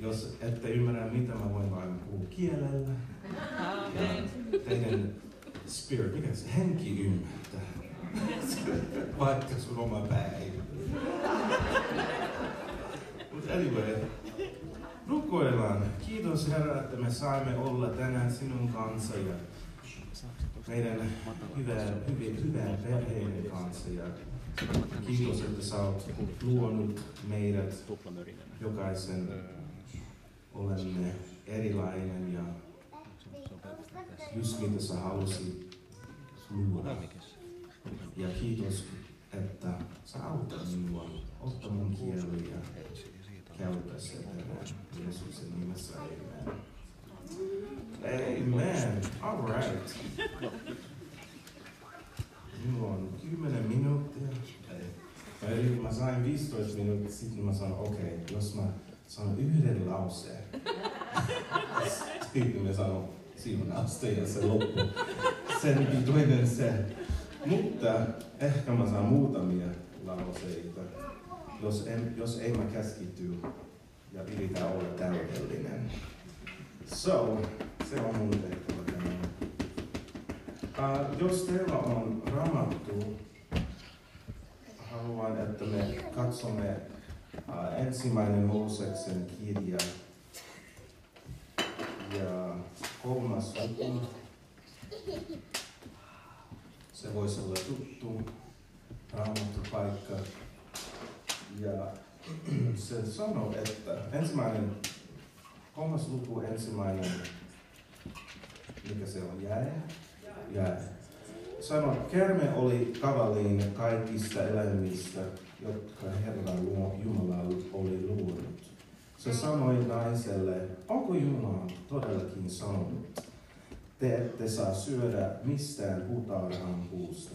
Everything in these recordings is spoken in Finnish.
jos ette ymmärrä mitä, mä voin vain puhua kielellä. Amen. Teidän spirit, mikä se henki ymmärtää. Vaikka sun oma ei. Mutta anyway, rukoillaan. Kiitos Herra, että me saimme olla tänään sinun kanssa ja meidän hyvän, hyvin, hyvän perheiden kanssa. Ja kiitos, että sä oot luonut meidät jokaisen. Olemme erilainen ja just mitä sä halusit luoda. Ja kiitos, että sä autat minua ottaa mun kieli ja käyttää se tänään Jeesuksen nimessä. Amen. Amen. All right. Minulla on 10 minuuttia. Mä sain 15 minuuttia, sitten mä sanoin, okei, okay, jos mä sanon yhden lauseen. sitten mä sanon Simon asteen ja se loppu. Sen toinen se. Mutta ehkä mä saan muutamia lauseita, jos, en, jos ei mä keskity ja yritä olla täydellinen. So, se on mun tehtävä tänään. Uh, jos teillä on raamattu, haluan, että me katsomme ensimmäinen Mooseksen kirja ja kolmas luku. Se voisi olla tuttu raamattupaikka. Ja se sanoo, että ensimmäinen, kolmas luku, ensimmäinen, mikä se on, jäe? Jäe. Sano, kerme oli kavalin kaikista eläimistä, jotka Herra Jumala oli luonut. Se sanoi naiselle, onko Jumala todellakin sanonut, te ette saa syödä mistään puutarhan puusta.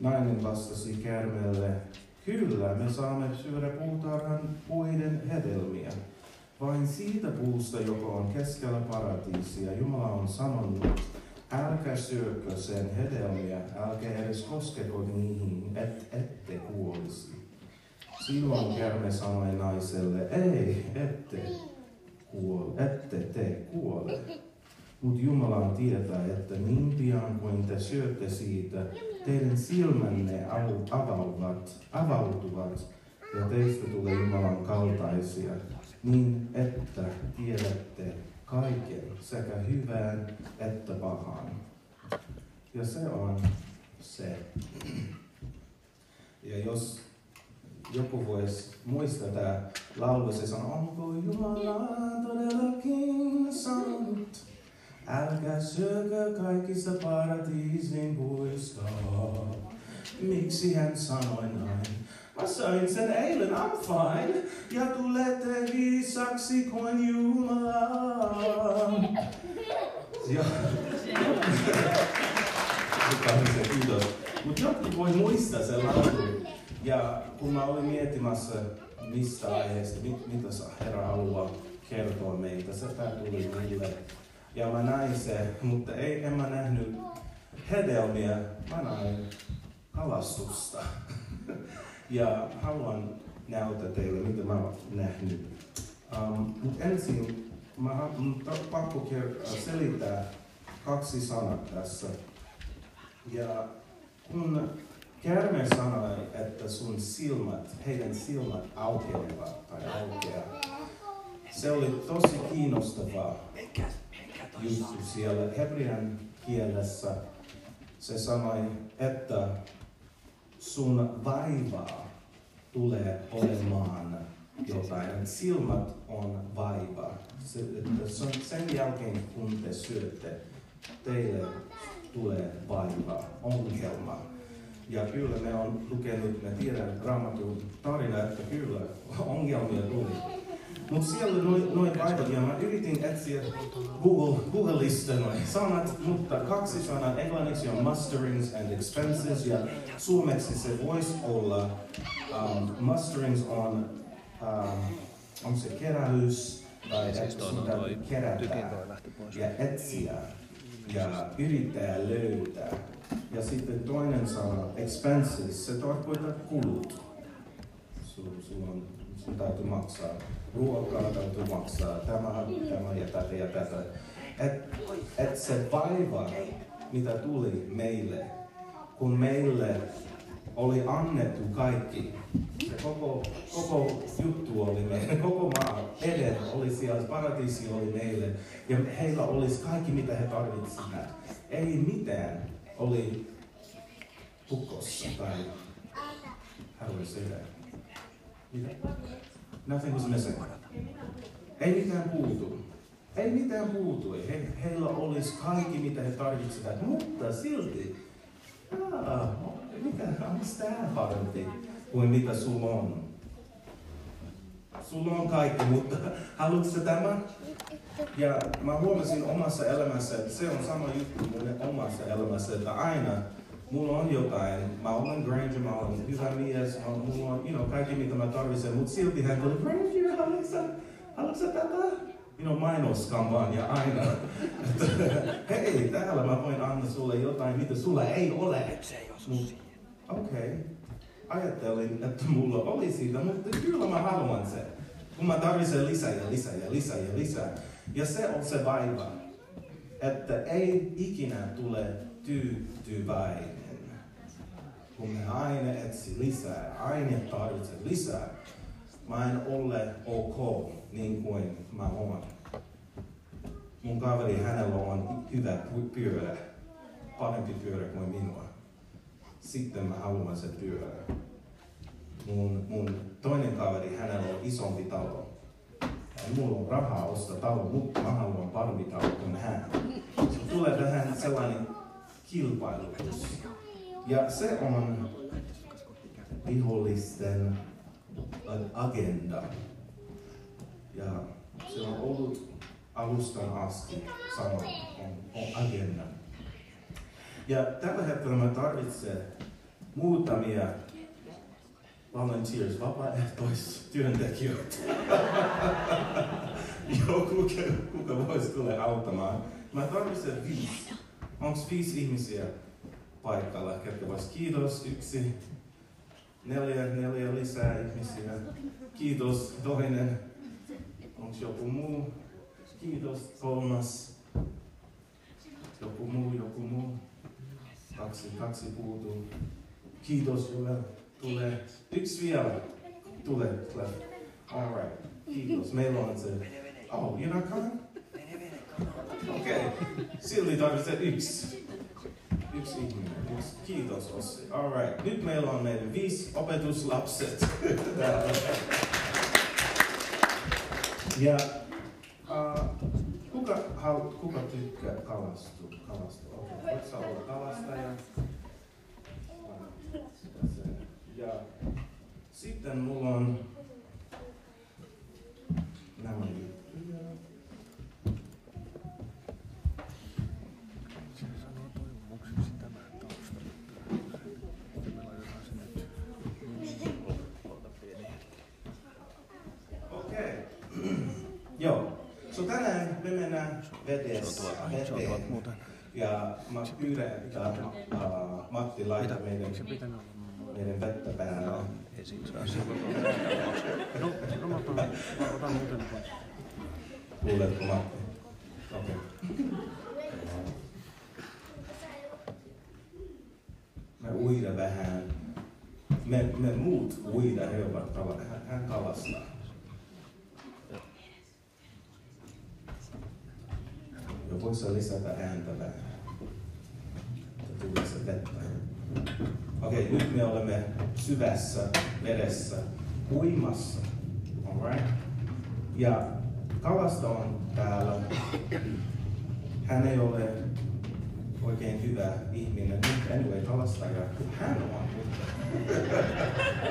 Nainen vastasi kärmelle, kyllä me saamme syödä puutarhan puiden hedelmiä. Vain siitä puusta, joka on keskellä paratiisia, Jumala on sanonut, älkää syökö sen hedelmiä, älkää edes koskeko niihin, et, ette kuolisi. Silloin kärme sanoi naiselle, ei, ette kuole, ette te kuole. Mutta Jumala tietää, että niin pian kuin te syötte siitä, teidän silmänne avautuvat, avautuvat ja teistä tulee Jumalan kaltaisia, niin että tiedätte kaiken, sekä hyvän että pahan. Ja se on se. Ja jos joku voisi muistaa tämä laulu, se sanoo, onko Jumala todellakin sanonut? Älkää syökö kaikista paratiisin puista. Miksi hän sanoi näin? Mä sain sen eilen, I'm fine. Ja tulette viisaksi kuin Jumala. Joo. Kiitos. Mutta jotkut voi muistaa sen laulun. Ja kun mä olin miettimässä, mistä aiheesta, mit, mitä Herra haluaa kertoa meitä, se tuli meille. Ja mä näin se, mutta ei, en mä nähnyt hedelmiä, mä näin kalastusta. ja haluan näyttää teille, mitä mä oon nähnyt. Um, mutta ensin mä on pakko selittää kaksi sanaa tässä. Ja kun Kärme sanoi, että sun silmät, heidän silmät aukenevat tai aukeaa. Se oli tosi kiinnostava juttu siellä hebrean kielessä. Se sanoi, että sun vaivaa tulee olemaan jotain. Silmät on vaiva. Sen jälkeen kun te syötte, teille tulee vaiva, ongelma ja kyllä me on lukenut, me tiedän raamatun tarina, että kyllä ongelmia tuli. Mutta siellä noin noi ja mä yritin etsiä Google, Googlista noin sanat, mutta kaksi sanaa englanniksi on musterings and expenses ja suomeksi se voisi olla um, musterings on, um, on se keräys tai että sitä kerätään ja etsiä ja yrittää löytää. Ja sitten toinen sana, expenses, se tarkoittaa kulut. Sulla on sun täytyy maksaa. Ruokaa täytyy maksaa, tämä, tämä ja tätä ja tätä. Et, et se vaiva, mitä tuli meille, kun meille oli annettu kaikki. Se koko, koko juttu oli meille, koko maa, Eden oli siellä, paratiisi oli meille. Ja heillä olisi kaikki, mitä he tarvitsivat. Ei mitään oli hukossa tai how that? Nothing was missing. Ei mitään puutu. Ei mitään puutu. He, heillä olisi kaikki, mitä he tarvitsevat, mutta silti, aa, mikä, onko tämä parempi kuin mitä sulla on? Sulla on kaikki, mutta haluatko tämä? Ja mä huomasin omassa elämässä, että se on sama juttu mun omassa elämässä, että aina mulla on jotain, mä olen Granger, mä, mulla on you know, kaikki mitä mä silti hän tuli, Granger, haluatko haluatko tätä? You know, mainoskampanja aina. Hei, täällä mä voin antaa sulle jotain, mitä sulla ei ole. Okei. Okay. Ajattelin, että mulla oli siitä, mutta kyllä mä haluan sen. Kun mä tarvitsen lisää ja lisää ja lisää ja lisää. Ja se on se vaiva, että ei ikinä tule tyytyväinen. Kun aina etsi lisää, aina tarvitse lisää, mä en ole ok niin kuin mä oon. Mun kaveri, hänellä on hyvä pyörä, parempi pyörä kuin minua. Sitten mä haluan se pyörä. Mun, mun toinen kaveri, hänellä on isompi talo. Ja mulla on rahaa ostaa talo, mutta mä haluan parempi talo kuin hän. Se tulee vähän sellainen kilpailutus. Ja se on vihollisten agenda. Ja se on ollut alustan asti sama on, on agenda. Ja tällä hetkellä mä tarvitsen muutamia volunteers, vapaaehtoistyöntekijöitä. Joku, kuka voisi tulla auttamaan. Mä tarvitsen viisi. Onko viisi ihmisiä paikalla, ketkä vois kiitos, yksi, neljä, neljä lisää ihmisiä. Kiitos, toinen. Onko joku muu? Kiitos, kolmas. Joku muu, joku muu. Kaksi, kaksi puutuu. Kiitos, Joel. Tulee. Yksi vielä. Tule, tule. All right. Kiitos. Meillä on se. Oh, you're not coming? Okei. Okay. Silti tarvitsee yksi. Yksi ihminen. Yksi. Kiitos, Ossi. All right. Nyt meillä on meidän viisi opetuslapset Ja uh, kuka, hal, kuka tykkää kalastua? Okei, okay. voit sä olla kalastaja? Ja sitten mulla on nämä juttuja. Okei. Joo. So tänään me mennään vedessä, veteen. Ja mä pyydän, että uh, Matti laita meidän meidän vettä päällä. Ei siitä saa No, no mä otan, mä otan muuten pois. Kuuletko Matti? Okei. Okay. Me uida vähän. Me, me muut uida, he ovat kala, hän, hän kalastaa. Ja voisi lisätä ääntä vähän. Tulee se vettä. Okei, okay, nyt me olemme syvässä vedessä, uimassa. Alright? Ja kalasta on täällä. Hän ei ole oikein hyvä ihminen. Nyt anyway, kalastaja, hän on,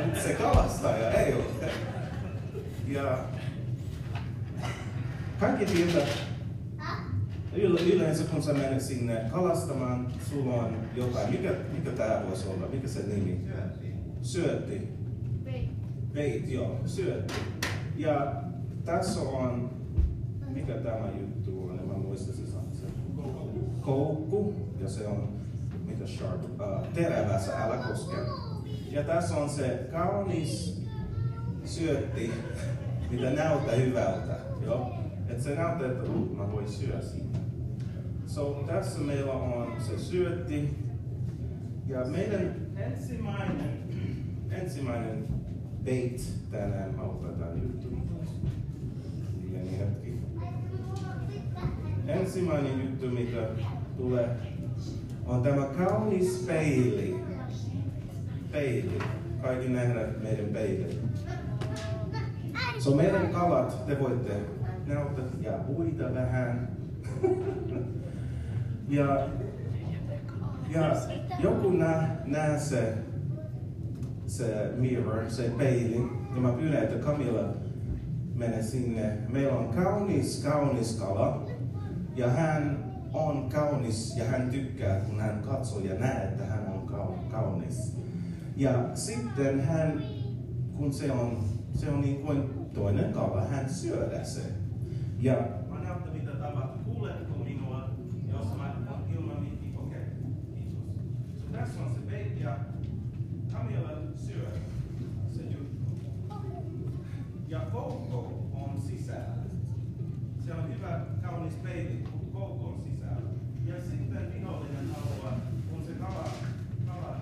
mutta se kalastaja ei ole. Ja kaikki tietää, yleensä kun sä menet sinne kalastamaan, sulla on jotain, mikä, mikä tää voisi olla, mikä se nimi? Syötti. Bait. Bait, joo, syötti. Ja tässä on, mikä tämä juttu on, en mä muista se sana. Koukku. Ja se on, mitä sharp, uh, terävä, sä älä koske. Ja tässä on se kaunis syötti, mitä näyttää hyvältä. Joo? Että se että uh, mä voin syödä siitä. So, tässä meillä on se syötti. Ja meidän ensimmäinen, ensimmäinen bait tänään, mä otetaan juttu. Pieni hetki. Ensimmäinen juttu, mikä tulee, on tämä kaunis peili. Peili. Kaikki nähdään meidän peili. So meidän kalat, te voitte näyttää ja uida vähän. ja, ja joku nää, nää se, se mirror, se peili, ja mä pyydän, että Camilla menee sinne. Meillä on kaunis, kaunis kala, ja hän on kaunis ja hän tykkää, kun hän katsoo ja näe, että hän on kaunis. Ja sitten hän, kun se on, se on niin kuin toinen kala, hän syödä se. Ja mä näytän mitä tapahtuu. Kuuletko minua, jos mä ilman? Okei, okay. kiitos. So tässä on se bait ja Camilla syö se juttu. Ja Coco on sisällä. Se on hyvä, kaunis peili, Coco on sisällä. Ja sitten vihollinen haluaa, kun se kala, kala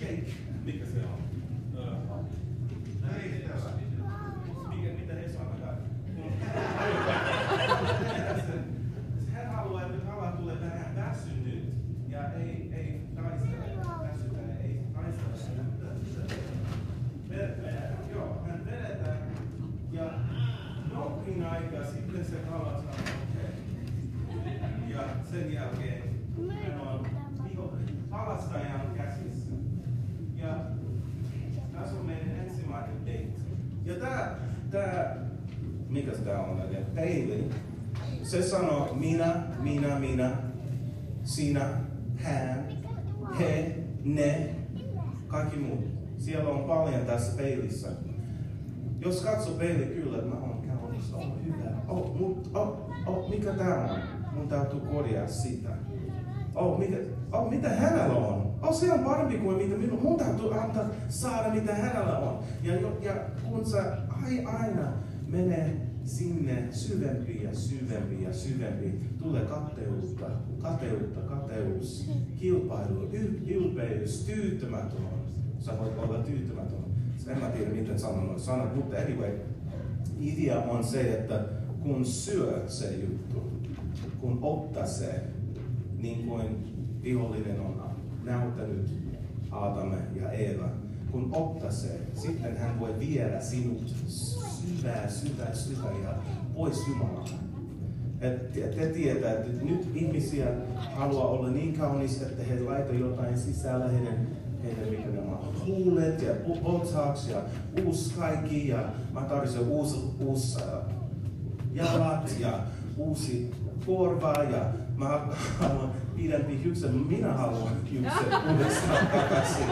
cake, mikä se on? Uh, ei, mikä, mitä he sanotaan? Hän haluaa, että kala tulee vähän väsynyt ja ei, ei taistele, väsytä, ei taistele. Joo, hän vedetään ja jokin aika sitten se kala sanoo, okei. Okay. Ja sen jälkeen hän on kalastajan käsissä. Ja tässä on meidän ensimmäinen date. Ja tää, tää mikä tämä on, eli peili, se sanoo minä, minä, minä, sinä, hän, he, ne, kaikki muut. Siellä on paljon tässä peilissä. Jos katsoo peili, kyllä, mä oon kaunis, oh, hyvä. Oh, mut, oh, oh, mikä tää on? Mun täytyy korjaa sitä. Oh, mikä, oh, mitä hänellä on? On parempi kuin mitä minun. Mun täytyy antaa saada mitä hänellä on. Ja, ja kun sä aina menee sinne syvempi ja syvempi ja syvempi. Tulee kateutta, kateutta, kateus, kilpailu, ylpeys, tyytymätön. Sä voit olla tyytymätön. En mä tiedä, miten sanon sanat, mutta anyway, idea on se, että kun syö se juttu, kun ottaa se, niin kuin vihollinen on näyttänyt Aatame ja Eeva, kun se, sitten hän voi viedä sinut syvää, syvää, syvää ja pois Jumalalta. Te, te tietää, että nyt ihmisiä haluaa olla niin kaunis, että he laitavat jotain sisällä heidän, heidän mikä nämä huulet ja botox ja uusi kaikki ja mä tarvitsen uusi, uusi uh, jalat ja uusi korva ja mä haluan pidempi hiuksen, minä haluan hiuksen uudestaan takaisin.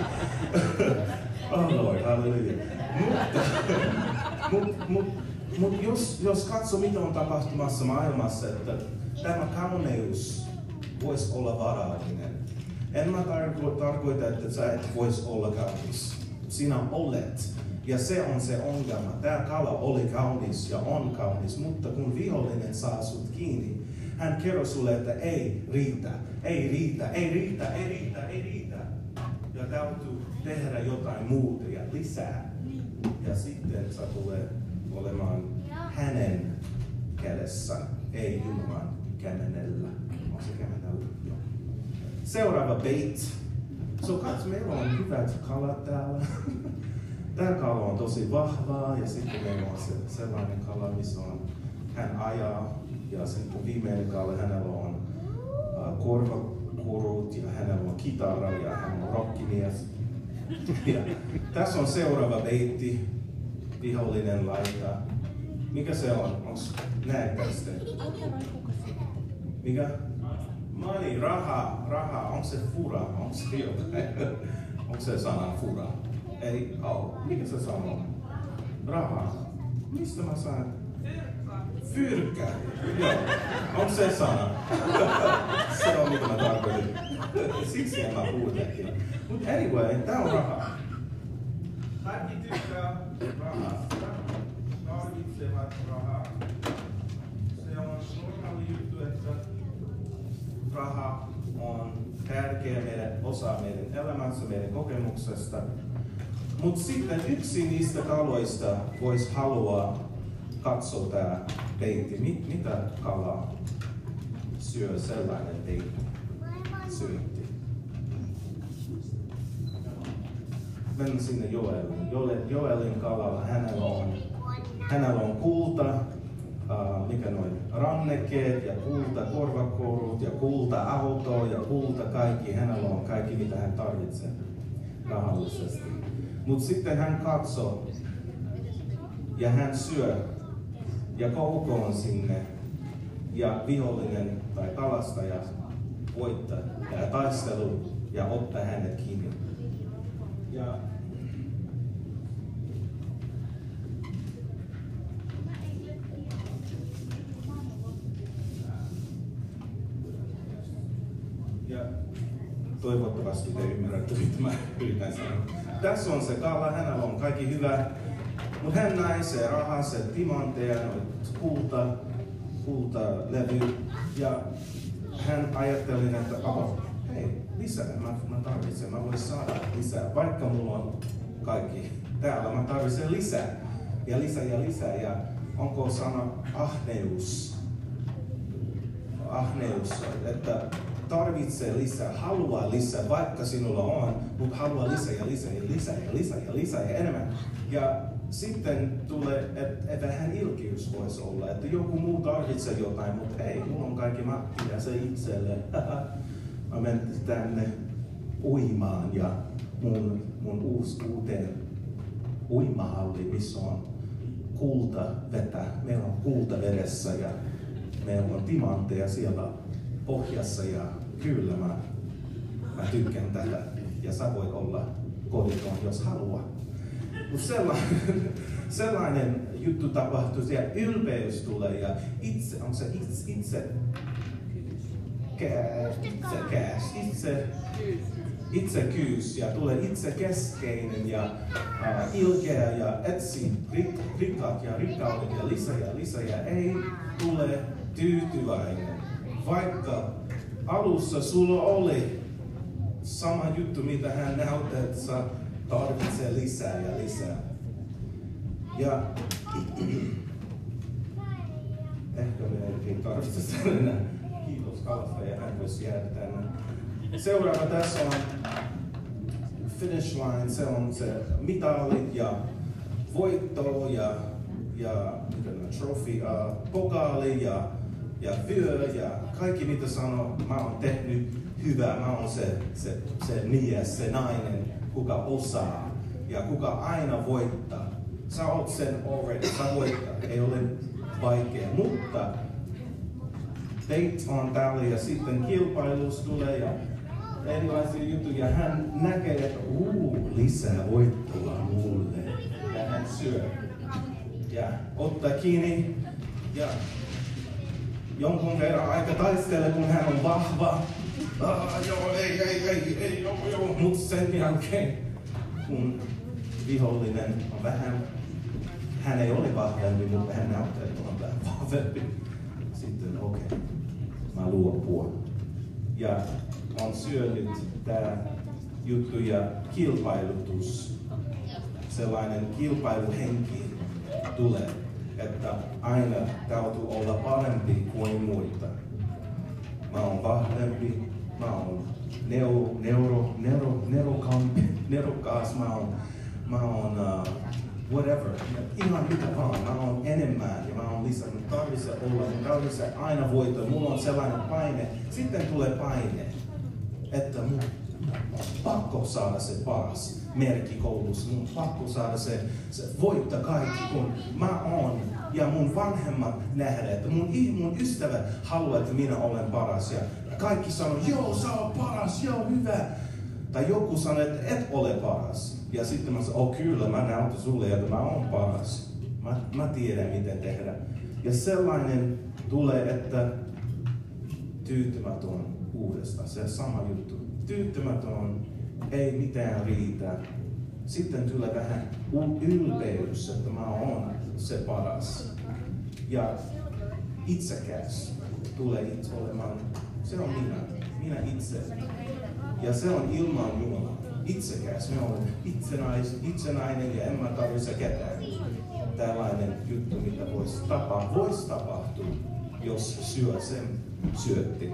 oh Lord, halleluja. Mutta, mut, mut, mut jos, jos katsoo, mitä on tapahtumassa maailmassa, että tämä kauneus voisi olla varallinen. En mä tarko- tarkoita, että sä et voisi olla kaunis. Sinä olet. Ja se on se ongelma. Tämä kala oli kaunis ja on kaunis, mutta kun vihollinen saa sut kiinni, hän kertoo sulle, että ei riitä, ei riitä, ei riitä, ei riitä, ei riitä. Ja täytyy tehdä jotain muuta ja lisää. Ja sitten sä tulee olemaan hänen kädessä, ei Jumalan kämenellä. Kämenellä? Seuraava bait. So katso, meillä on hyvät kalat täällä. Tämä kala on tosi vahvaa ja sitten meillä on se, sellainen kala, missä on, hän ajaa ja sitten viimeinen kala, hänellä on uh, korvakurut ja hänellä on kitara ja hän on rockimies. Ja tässä on seuraava beitti, vihollinen laita. Mikä se on? Onks, näettekö te? Mikä? Money, raha, raha. Onko se fura? Onko se jotain? Onko se sana fura? Ei, oh, mikä se sanoo? Raha. Mistä mä saan? Fyrkkä. Joo. Onko se sana? se on mitä mä tarkoitin. Siksi en mä puhu Mutta anyway, tää on raha. Kaikki tykkää rahasta. tarvitsevat rahaa. Se on normaali juttu, että raha on tärkeä meidän, osa meidän elämässä, meidän kokemuksesta. Mutta sitten yksi niistä kaloista voisi halua katsoa tämä peitti. Mit, mitä kalaa syö sellainen peitti? Syötti. Mennään sinne Joeliin. Joel, Joelin kalalla hänellä on, hänellä on kulta, uh, mikä noin rannekkeet ja kulta korvakorut ja kulta auto ja kulta kaikki. Hänellä on kaikki mitä hän tarvitsee rahallisesti. Mutta sitten hän katsoo ja hän syö ja koukoon sinne ja vihollinen tai kalastaja voittaa ja taistelu ja ottaa hänet kiinni. Ja ja toivottavasti te ymmärrätte, mitä mä yritän sanoa. Tässä on se kala, hänellä on kaikki hyvä, mutta hän näi se raha, se timantteja, kulta, kultalevy, ja hän ajatteli, että oh, hei, lisää, mä, mä tarvitsen, mä voin saada lisää, vaikka mulla on kaikki täällä, mä tarvitsen lisää, ja lisää ja lisää, ja onko sana ahneus, ahneus, että tarvitsee lisää, haluaa lisää, vaikka sinulla on, mutta haluaa lisää ja lisää ja lisää ja lisää ja lisää ja enemmän. Ja sitten tulee, että et vähän ilkeys voisi olla, että joku muu tarvitsee jotain, mutta ei, mulla on kaikki, mä pidän se itselle. mä menen tänne uimaan ja mun, mun uusi uuteen uimahalli, missä on kulta vetä. Meillä on kulta vedessä ja meillä on timantteja siellä pohjassa ja kyllä mä, mä tykkään tätä. Ja sä voit olla koditon, jos haluaa. Mutta sellainen, sellainen juttu tapahtuu ja ylpeys tulee ja itse, on se itse, itse itse käs, itse, itsekyys ja tulee itse keskeinen ja uh, ilkeä ja etsi rik, rikkaat ja rikkaudet ja lisää ja lisää ja ei tule tyytyväinen. Vaikka alussa sulla oli sama juttu, mitä hän näyttää, että sä tarvitsee lisää ja lisää. Ja ehkä me ei tarvitse enää. Kiitos kalasta ja hän voisi jäädä tänne. Seuraava tässä on finish line, se on se mitalit ja voitto ja, ja trophy, uh, pokaali ja, ja vyö ja kaikki mitä sanoo, mä oon tehnyt hyvää, mä oon se, se, se mies, se nainen, kuka osaa ja kuka aina voittaa. Sä oot sen already, sä voittaa, ei ole vaikea, mutta date on täällä ja sitten kilpailus tulee ja erilaisia juttuja. Hän näkee, että uu, lisää voittoa mulle. Ja hän syö. Ja ottaa kiinni ja jonkun verran aika taistelee, kun hän on vahva. Ah, ei, joo, joo. Mutta sen jälkeen, kun vihollinen on vähän, hän ei ole vahvempi, hän näyttää, vähän vahvempi. Sitten okei, okay, mä luopua. Ja on syönyt tämä juttu ja kilpailutus, sellainen kilpailuhenki tulee, että aina täytyy olla parempi kuin muita. Mä oon vahvempi, mä oon neuro, neuro, neuro, neurokampi, neurokas, mä oon, mä oon uh, whatever, ihan mitä vaan, mä oon enemmän ja mä oon lisää, mä tarvitsen olla, mä tarvitsen aina voittaa, mulla on sellainen paine, sitten tulee paine, että mun pakko saada se paras merkki koulussa, mun pakko saada se, se voittaa kaikki, kun mä oon ja mun vanhemmat nähdä, että mun, mun ystävä haluaa, että minä olen paras. Ja kaikki sanoo, joo sä oot paras, joo hyvä. Tai joku sanoo, että et ole paras. Ja sitten mä sanon, oh kyllä, mä näytän sulle, että mä oon paras. Mä, mä tiedän, miten tehdä. Ja sellainen tulee, että tyytymätön uudestaan. Se sama juttu. Tyytymätön, ei mitään riitä. sitten tulee vähän ylpeys, että mä oon se paras. Ja itsekäs tulee itse olemaan, se on minä, minä itse. Ja se on ilman Jumalaa. Itsekäs, me olen itsenäis, itsenäinen ja en mä tarvitse ketään. Tällainen juttu, mitä voisi tapahtua, voisi tapahtua, jos syö sen syötti.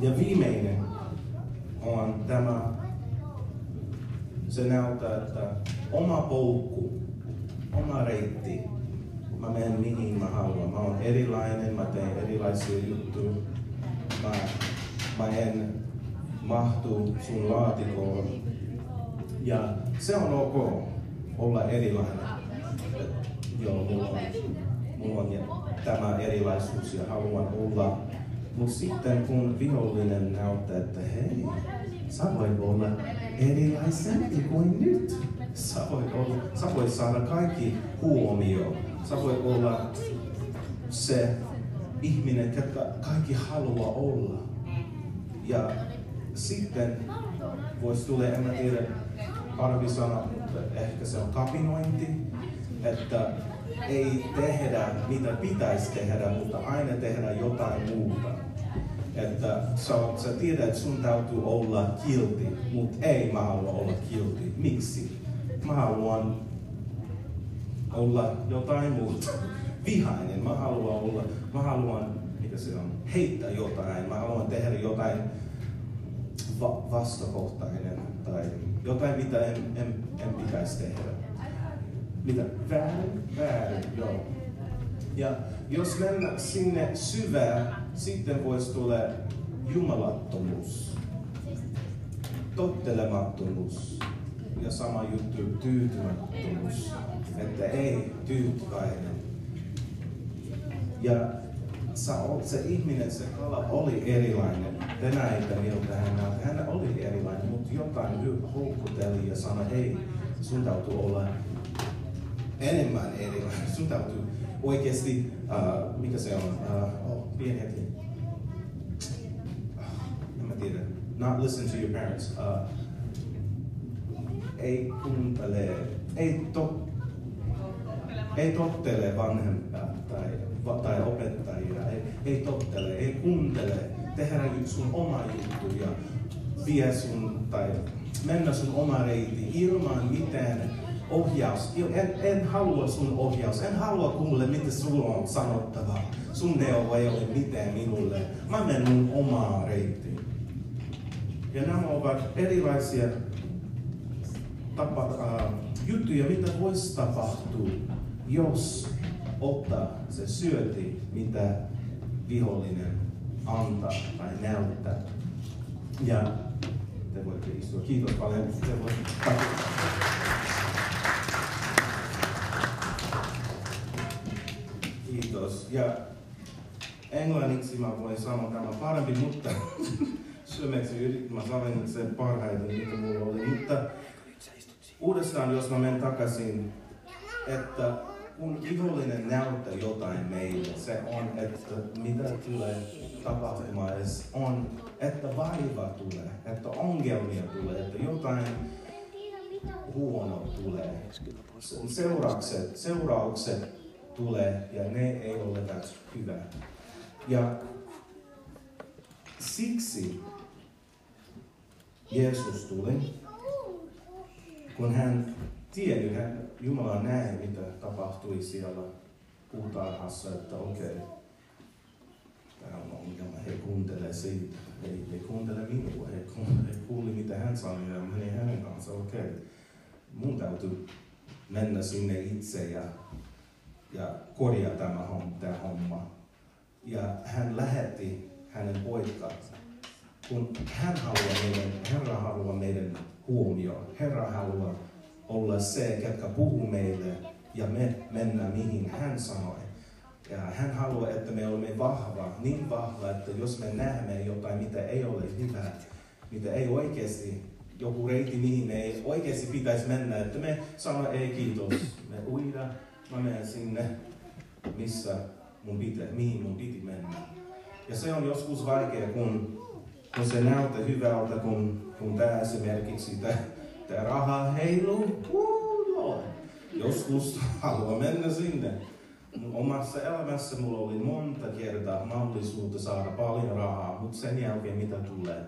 Ja viimeinen on tämä, se näyttää, että oma polku, oma reitti, mä menen mihin mä haluan. Mä oon erilainen, mä teen erilaisia juttuja. Mä, mä en mahtu sun laatikoon. Ja se on ok olla erilainen. Joo, mulla on, mulla on tämä erilaisuus ja haluan olla. Mutta sitten kun vihollinen näyttää, että hei, sä voit olla erilaisempi kuin nyt. Sä voit, olla, sä voit saada kaikki huomioon. Sä voit olla se ihminen, jotka kaikki haluaa olla. Ja sitten voisi tulla, en mä tiedä, parempi sana, mutta ehkä se on kapinointi, että ei tehdä mitä pitäisi tehdä, mutta aina tehdä jotain muuta. Että sä, sä tiedät, että sun täytyy olla kilti, mutta ei mä halua olla kilti. Miksi? Mä haluan olla jotain muuta. Vihainen, mä haluan olla, mä haluan, mitä se on, heittää jotain, mä haluan tehdä jotain va- vastakohtainen tai jotain, mitä en, en, en pitäisi tehdä. Mitä? Väärin? Väärin, joo. Ja jos mennä sinne syvään, sitten voisi tulla jumalattomuus, tottelemattomuus ja sama juttu tyytymättömyys, että ei tyytyväinen. Ja sä oot, se ihminen, se kala oli erilainen. Näitte miltä hän näytti. Hän oli erilainen, mutta jotain houkutteli ja sanoi, hei, sun täytyy olla enemmän erilainen. Sun täytyy oikeasti, uh, mikä se on, uh, oh, pieni hetki. Uh, en mä tiedä. Not listen to your parents. Uh, ei kuuntele, ei, to, ei tottele vanhempaa tai, tai opettajia, ei, ei tottele, ei kuuntele, tehdä sun oma juttu ja vie sun tai mennä sun oma reiti ilman mitään ohjaus. En, en halua sun ohjaus. En halua kuulla, mitä sulla on sanottavaa. Sun neuvo ei ole mitään minulle. Mä menen mun omaa reittiin. Ja nämä ovat erilaisia tapa, äh, juttuja, mitä voisi tapahtua, jos ottaa se syöti, mitä vihollinen antaa tai näyttää. Ja te voitte istua. Kiitos paljon. Te voitte Kiitos. Ja englanniksi mä voin sanoa tämä parempi, mutta suomeksi yritin, mä sanoin sen parhaiten, mitä mulla oli. Mutta uudestaan, jos mä menen takaisin, että kun vihollinen näyttää jotain meille, se on, että mitä tulee tapahtumaan, on, että vaiva tulee, että ongelmia tulee, että jotain huono tulee. Seuraukset, seuraukset tulee ja ne ei ole hyvä. Ja siksi Jeesus tuli, kun hän hän, Jumala näe, mitä tapahtui siellä puutarhassa, että okei, okay, tämä on ongelma, he kuuntelee siitä, he, he kuuntele minua, he, he kuuli mitä hän sanoi ja meni hänen kanssa, okei. Okay. Mun täytyy mennä sinne itse ja, ja korjaa tämä homma, tämä homma. Ja hän lähetti hänen poikansa. Kun hän haluaa meidän, Herra haluaa meidän huomioon, Herra haluaa olla se, jotka puhuu meille ja me mennään mihin hän sanoi. Ja hän haluaa, että me olemme vahva, niin vahva, että jos me näemme jotain, mitä ei ole hyvää, mitä ei oikeasti, joku reiti, mihin ei oikeasti pitäisi mennä, että me sanoa ei kiitos, me uida, mä menen sinne, missä mun pitä, mihin mun piti mennä. Ja se on joskus vaikea, kun, kun se näyttää hyvältä, kun, kun tämä esimerkiksi tämä Tämä raha heiluu. Uh, Joskus haluaa mennä sinne. Omassa elämässä mulla oli monta kertaa mahdollisuutta saada paljon rahaa, mutta sen jälkeen mitä tulee?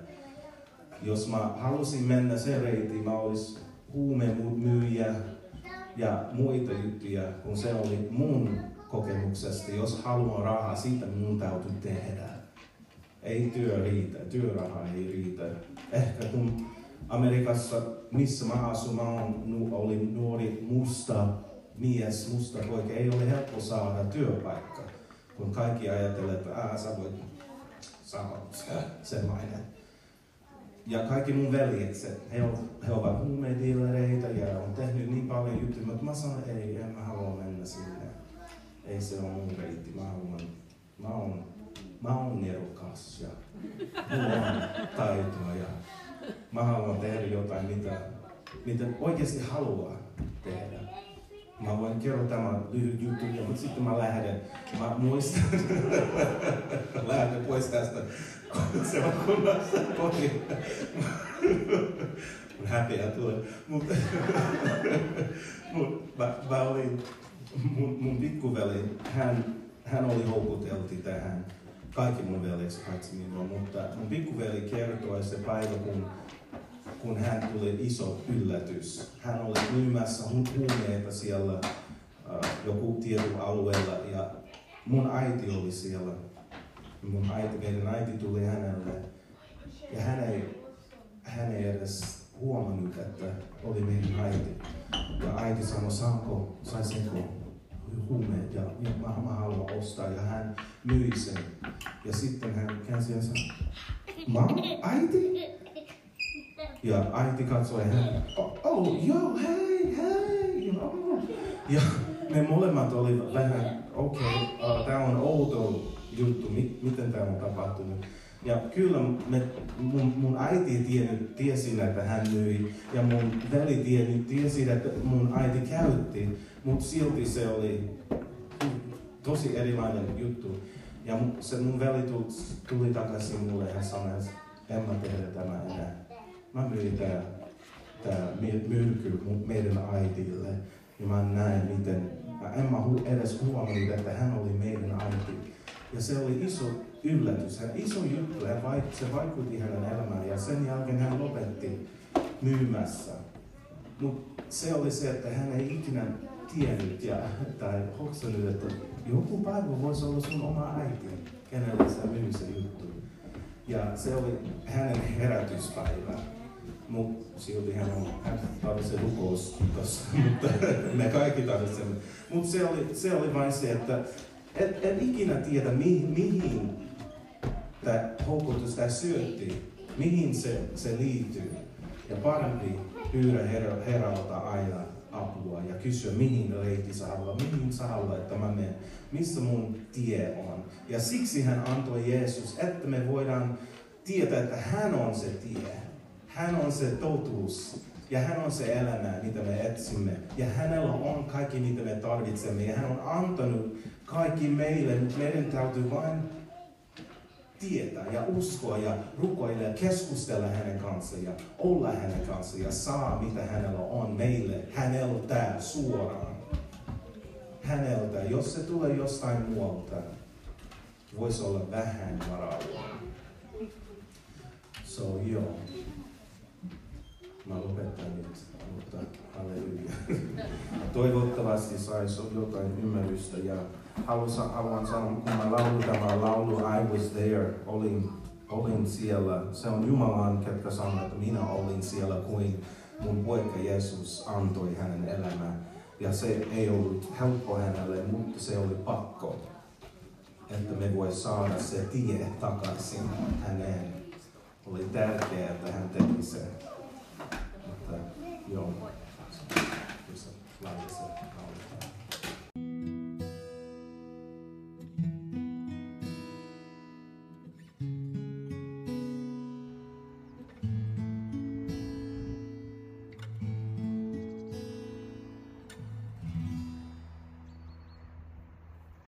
Jos mä halusin mennä se reitti, mä olisin huumemyyjä ja muita juttuja, kun se oli mun kokemuksesta. Jos haluan rahaa, siitä mun täytyy tehdä. Ei työ riitä, työraha ei riitä. Ehkä kun Amerikassa, missä mä asun, mä on, olin nuori musta mies, musta poika, ei ole helppo saada työpaikka. Kun kaikki ajattelee, että ää, sä voit saada sellainen. Ja kaikki mun veljekset, he, he ovat huumedealereita ja on tehnyt niin paljon juttuja, mutta mä sanoin, ei, en mä halua mennä sinne. Ei se ole mun reitti, mä haluan, mä oon, mä oon nerokas ja mulla on taitoa ja mä haluan tehdä jotain, mitä, mitä oikeasti haluaa tehdä. Mä voin kertoa tämän lyhyt juttu, mutta sitten mä lähden. Mä muistan, lähden pois tästä se on kunnassa kotiin. Mun häpeä tulee. Mutta mut, mä, mä olin, mun, mun pikkuveli, hän, hän oli houkutelti tähän. Kaikki mun veljekset paitsi minua, mutta mun pikkuveli kertoi se päivä, kun kun hän tuli iso yllätys. Hän oli myymässä huumeita siellä uh, joku tietyllä alueella ja mun äiti oli siellä mun äiti, meidän äiti tuli hänelle ja hän ei, hän ei edes huomannut, että oli meidän äiti. Ja äiti sanoi, saanko, saisinko huumeet ja, mä, mä haluan ostaa ja hän myi sen. Ja sitten hän käänsi ja sanoi, mä äiti? Ja äiti katsoi hän, oh, oh joo, hei, hei, oh. Ja me molemmat oli vähän, okei, okay, uh, tämä on outo juttu, mi, miten tämä on tapahtunut. Ja kyllä me, mun, mun äiti tiennyt, tiesi, että hän myi, ja mun veli tiennyt, tiesi, että mun äiti käytti, mutta silti se oli tosi erilainen juttu. Ja se mun veli tuli, takaisin mulle ja sanoi, että en mä tehdä tämä enää. Mä myin tää, tää myrky meidän äitille. Ja mä näen, miten, mä en mä edes huomannut, että hän oli meidän äiti. Ja se oli iso yllätys, hän iso juttu, ja se vaikutti hänen elämään ja sen jälkeen hän lopetti myymässä. Mutta se oli se, että hän ei ikinä tiennyt ja, tai hoksannut, että joku päivä voisi olla sun oma äiti, kenelle sä myy se juttu. Ja se oli hänen herätyspäivä. Mutta silti hän, on, hän rukous mutta me kaikki tarvitsemme. Mutta se oli, se oli vain se, että et, et ikinä tiedä, mihin, mihin tämä houkutus, tämä syötti, mihin se, se liittyy. Ja parempi pyydä Herra, Herralta aina apua ja kysyä, mihin reitti sä haluat, mihin sä haluat, että mä menen, missä mun tie on. Ja siksi hän antoi Jeesus, että me voidaan tietää, että hän on se tie. Hän on se totuus. Ja hän on se elämä, mitä me etsimme. Ja hänellä on kaikki, mitä me tarvitsemme. Ja hän on antanut kaikki meille, mutta meidän täytyy vain tietää ja uskoa ja rukoilla ja keskustella hänen kanssaan ja olla hänen kanssaan ja saa mitä hänellä on meille, häneltä suoraan. Häneltä, jos se tulee jostain muualta, voisi olla vähän varalla. Toivottavasti saisi jotain ymmärrystä ja haluan, haluan sanoa, kun mä laulun tämä laulu I was there, olin, olin siellä. Se on Jumalan, ketkä sanoo, että minä olin siellä kuin mun poika Jeesus antoi hänen elämään. Ja se ei ollut helppo hänelle, mutta se oli pakko, että me voi saada se tie takaisin häneen. Oli tärkeää, että hän teki sen. Mutta joo, laulaa se